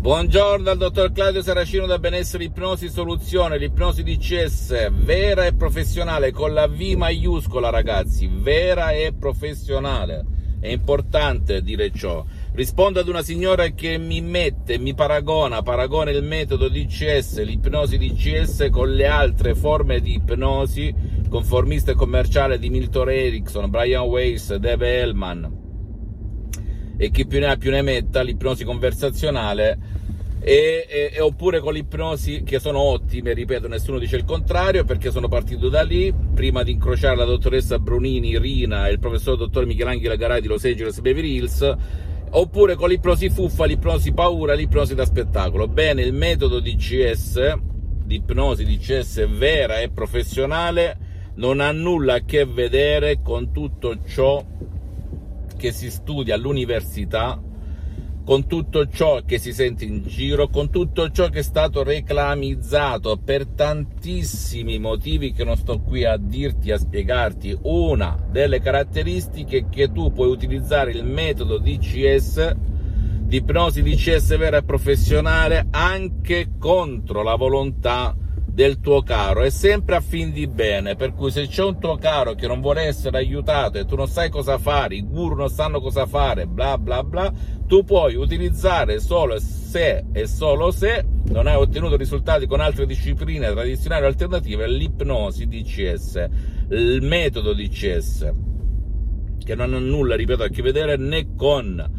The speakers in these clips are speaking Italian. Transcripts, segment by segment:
Buongiorno al dottor Claudio Saracino da Benessere Ipnosi Soluzione, l'ipnosi DCS vera e professionale con la V maiuscola ragazzi, vera e professionale. È importante dire ciò. Rispondo ad una signora che mi mette, mi paragona, paragona il metodo DCS, l'ipnosi DCS con le altre forme di ipnosi conformista e commerciale di Milton Erickson, Brian Weiss, Dave Hellman e chi più ne ha più ne metta, l'ipnosi conversazionale e, e, e, oppure con l'ipnosi che sono ottime, ripeto, nessuno dice il contrario perché sono partito da lì prima di incrociare la dottoressa Brunini, Rina e il professor dottor Michelangelo Garai di Los Angeles Beverly Hills oppure con l'ipnosi fuffa, l'ipnosi paura, l'ipnosi da spettacolo. Bene, il metodo DCS, di ipnosi DCS vera e professionale, non ha nulla a che vedere con tutto ciò che si studia all'università, con tutto ciò che si sente in giro, con tutto ciò che è stato reclamizzato per tantissimi motivi che non sto qui a dirti, a spiegarti. Una delle caratteristiche è che tu puoi utilizzare il metodo DCS, di ipnosi DCS vera e professionale, anche contro la volontà del tuo caro è sempre a fin di bene, per cui se c'è un tuo caro che non vuole essere aiutato e tu non sai cosa fare, i guru non sanno cosa fare, bla bla bla, tu puoi utilizzare solo se e solo se non hai ottenuto risultati con altre discipline tradizionali o alternative l'ipnosi DCS, il metodo DCS, che non ha nulla, ripeto, a che vedere né con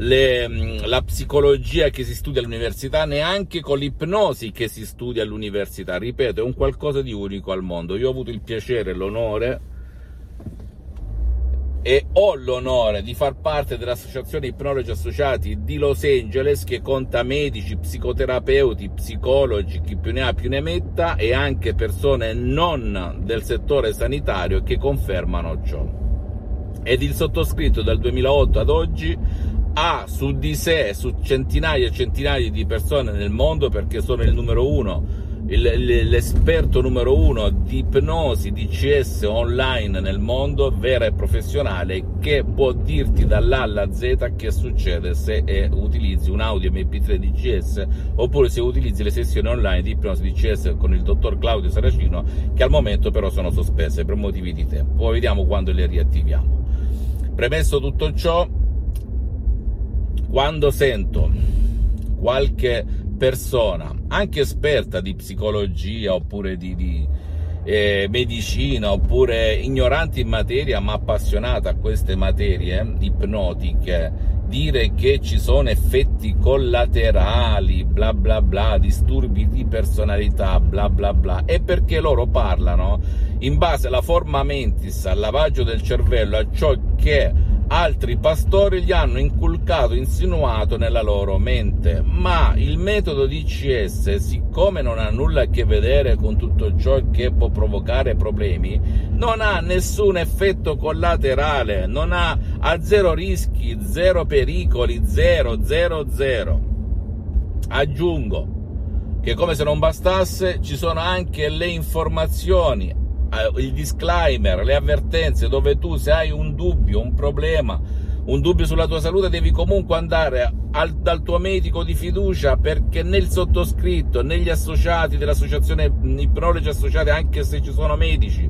le, mm, la psicologia che si studia all'università, neanche con l'ipnosi che si studia all'università. Ripeto, è un qualcosa di unico al mondo. Io ho avuto il piacere e l'onore e ho l'onore di far parte dell'associazione Ipnologi Associati di Los Angeles che conta medici, psicoterapeuti, psicologi, chi più ne ha più ne metta e anche persone non del settore sanitario che confermano ciò. Ed il sottoscritto dal 2008 ad oggi ha su di sé, su centinaia e centinaia di persone nel mondo, perché sono il numero uno, il, l'esperto numero uno di ipnosi DCS online nel mondo, vera e professionale, che può dirti dall'A alla Z che succede se è, utilizzi un audio MP3 DCS oppure se utilizzi le sessioni online di ipnosi DCS con il dottor Claudio Saracino, che al momento però sono sospese per motivi di tempo. Poi vediamo quando le riattiviamo. Premesso tutto ciò, quando sento qualche persona, anche esperta di psicologia oppure di, di eh, medicina oppure ignorante in materia ma appassionata a queste materie ipnotiche, dire che ci sono effetti collaterali, bla bla bla, disturbi di personalità, bla bla bla, è perché loro parlano in base alla forma mentis, al lavaggio del cervello, a ciò che altri pastori gli hanno inculcato, insinuato nella loro mente. Ma il metodo DCS, siccome non ha nulla a che vedere con tutto ciò che può provocare problemi, non ha nessun effetto collaterale, non ha, ha zero rischi, zero pericoli, zero, zero, zero. Aggiungo che come se non bastasse ci sono anche le informazioni il disclaimer, le avvertenze dove tu se hai un dubbio, un problema, un dubbio sulla tua salute devi comunque andare al, dal tuo medico di fiducia perché nel sottoscritto, negli associati dell'associazione ipnologi associati, anche se ci sono medici,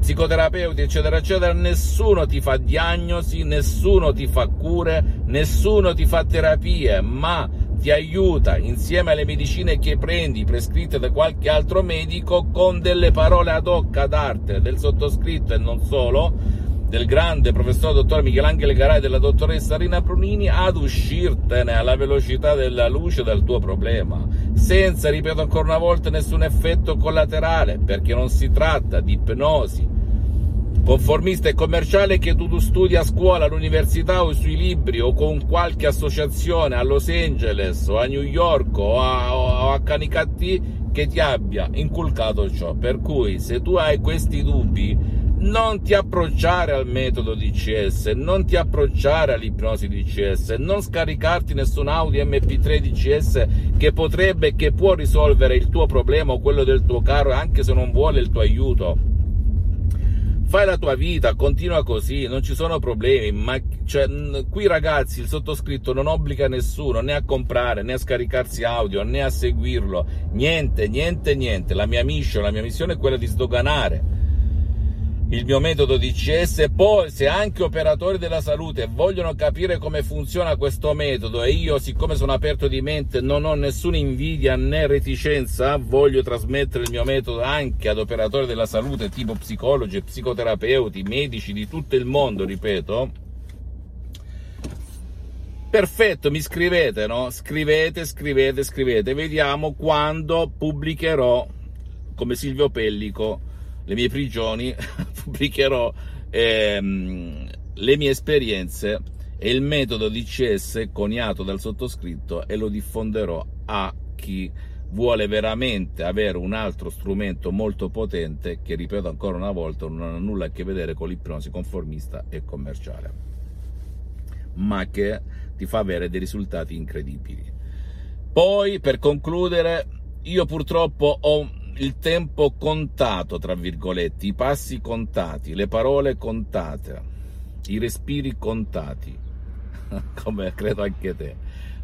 psicoterapeuti, eccetera, eccetera, nessuno ti fa diagnosi, nessuno ti fa cure, nessuno ti fa terapie, ma ti aiuta insieme alle medicine che prendi prescritte da qualche altro medico con delle parole ad hoc ad arte del sottoscritto e non solo del grande professor dottor Michelangelo Garai e della dottoressa Rina Prunini ad uscirtene alla velocità della luce dal tuo problema. Senza, ripeto ancora una volta, nessun effetto collaterale perché non si tratta di ipnosi conformista e commerciale che tu, tu studi a scuola, all'università o sui libri o con qualche associazione a Los Angeles o a New York o a, o a Canicattì che ti abbia inculcato ciò. Per cui se tu hai questi dubbi non ti approcciare al metodo DCS, non ti approcciare all'ipnosi DCS, non scaricarti nessun audio MP3 DCS che potrebbe e che può risolvere il tuo problema o quello del tuo caro anche se non vuole il tuo aiuto. Fai la tua vita, continua così, non ci sono problemi, ma cioè, qui ragazzi il sottoscritto non obbliga nessuno né a comprare né a scaricarsi audio né a seguirlo, niente, niente, niente. La mia mission, la mia missione è quella di sdoganare il mio metodo DCS poi se anche operatori della salute vogliono capire come funziona questo metodo e io siccome sono aperto di mente non ho nessuna invidia né reticenza voglio trasmettere il mio metodo anche ad operatori della salute tipo psicologi, psicoterapeuti, medici di tutto il mondo ripeto perfetto mi scrivete no? scrivete scrivete scrivete vediamo quando pubblicherò come Silvio Pellico le mie prigioni, pubblicherò ehm, le mie esperienze e il metodo DCS coniato dal sottoscritto e lo diffonderò a chi vuole veramente avere un altro strumento molto potente che, ripeto ancora una volta, non ha nulla a che vedere con l'ipnosi conformista e commerciale, ma che ti fa avere dei risultati incredibili. Poi, per concludere, io purtroppo ho il tempo contato, tra virgolette, i passi contati, le parole contate, i respiri contati, come credo anche te.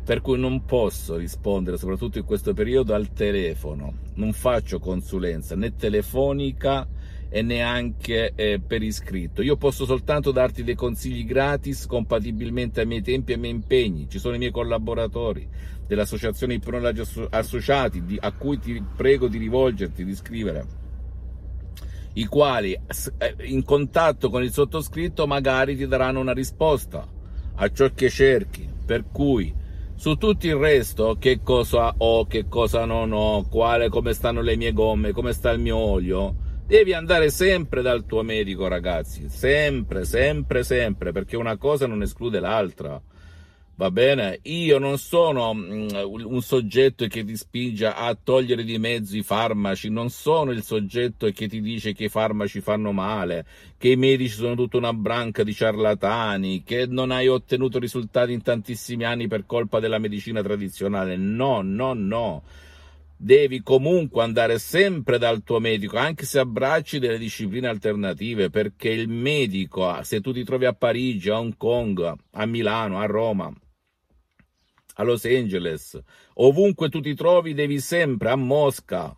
Per cui non posso rispondere, soprattutto in questo periodo, al telefono. Non faccio consulenza né telefonica e neanche eh, per iscritto. Io posso soltanto darti dei consigli gratis compatibilmente ai miei tempi e ai miei impegni. Ci sono i miei collaboratori dell'associazione Ipnologi Associati di, a cui ti prego di rivolgerti, di scrivere i quali eh, in contatto con il sottoscritto magari ti daranno una risposta a ciò che cerchi. Per cui su tutto il resto, che cosa ho, che cosa non ho, quale, come stanno le mie gomme, come sta il mio olio, Devi andare sempre dal tuo medico, ragazzi, sempre, sempre, sempre, perché una cosa non esclude l'altra. Va bene? Io non sono mm, un soggetto che ti spinge a togliere di mezzo i farmaci, non sono il soggetto che ti dice che i farmaci fanno male, che i medici sono tutta una branca di ciarlatani, che non hai ottenuto risultati in tantissimi anni per colpa della medicina tradizionale. No, no, no devi comunque andare sempre dal tuo medico, anche se abbracci delle discipline alternative, perché il medico, se tu ti trovi a Parigi, a Hong Kong, a Milano, a Roma, a Los Angeles, ovunque tu ti trovi, devi sempre a Mosca,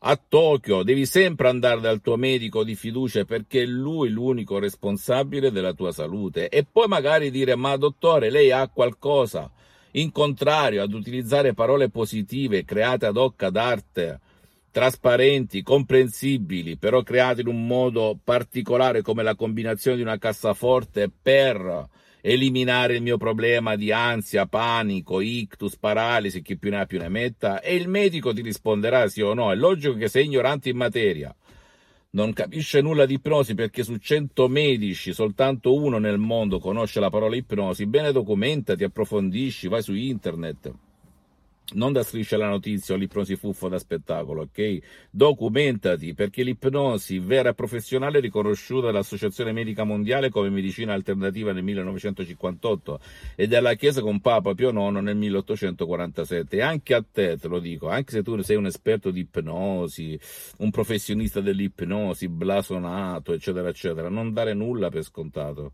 a Tokyo, devi sempre andare dal tuo medico di fiducia perché è lui l'unico responsabile della tua salute. E poi magari dire, ma dottore, lei ha qualcosa in contrario ad utilizzare parole positive create ad hoc ad arte, trasparenti, comprensibili, però create in un modo particolare come la combinazione di una cassaforte per eliminare il mio problema di ansia, panico, ictus, paralisi, chi più ne ha più ne metta, e il medico ti risponderà sì o no. È logico che sei ignorante in materia non capisce nulla di ipnosi perché su 100 medici soltanto uno nel mondo conosce la parola ipnosi, bene documentati, approfondisci, vai su internet non da striscia la notizia o l'ipnosi fuffa da spettacolo, ok? Documentati perché l'ipnosi vera e professionale è riconosciuta dall'Associazione Medica Mondiale come medicina alternativa nel 1958 e dalla Chiesa con Papa Pio IX nel 1847. E anche a te te lo dico, anche se tu sei un esperto di ipnosi, un professionista dell'ipnosi, blasonato, eccetera, eccetera, non dare nulla per scontato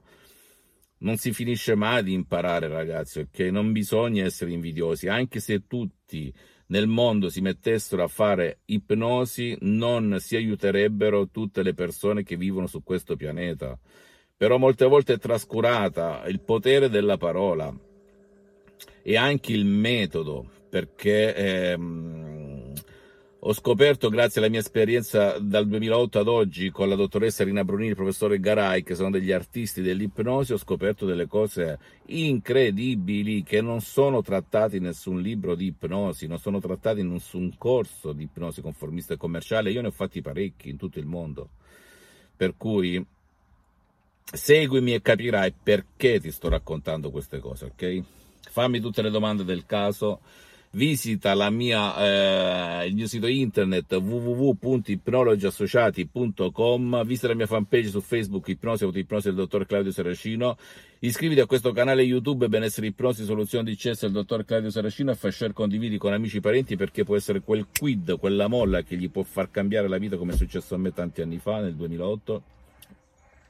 non si finisce mai di imparare, ragazzi, ok? Non bisogna essere invidiosi, anche se tutti nel mondo si mettessero a fare ipnosi, non si aiuterebbero tutte le persone che vivono su questo pianeta. Però molte volte è trascurata il potere della parola e anche il metodo, perché ehm, ho scoperto, grazie alla mia esperienza dal 2008 ad oggi con la dottoressa Rina Brunini e il professore Garai, che sono degli artisti dell'ipnosi, ho scoperto delle cose incredibili che non sono trattate in nessun libro di ipnosi, non sono trattate in nessun corso di ipnosi conformista e commerciale. Io ne ho fatti parecchi in tutto il mondo. Per cui Seguimi e capirai perché ti sto raccontando queste cose, ok? Fammi tutte le domande del caso visita mia, eh, il mio sito internet www.ipnologiassociati.com, visita la mia fanpage su Facebook Ipnosi Autoipnosi del dottor Claudio Saracino, iscriviti a questo canale YouTube Benessere Ipnosi Soluzione di CS del dottor Claudio Saracino e fai share condividi con amici e parenti perché può essere quel quid, quella molla che gli può far cambiare la vita come è successo a me tanti anni fa nel 2008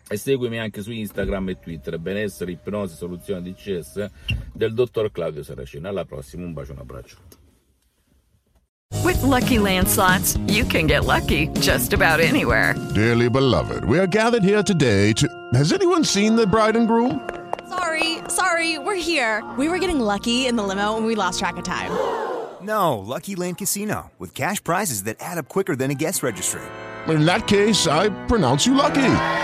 e seguimi anche su Instagram e Twitter benessere ipnosi soluzione DCS del dottor Claudio Saracino. Alla prossima un bacio un abbraccio. With lucky landslots you can get lucky just about anywhere. Dearly beloved we are gathered here today to Has anyone seen the bride and groom? Sorry sorry we're here. We were getting lucky in the limo and we lost track of time. No Lucky Land Casino with cash prizes that add up quicker than a guest registry. In that case I pronounce you lucky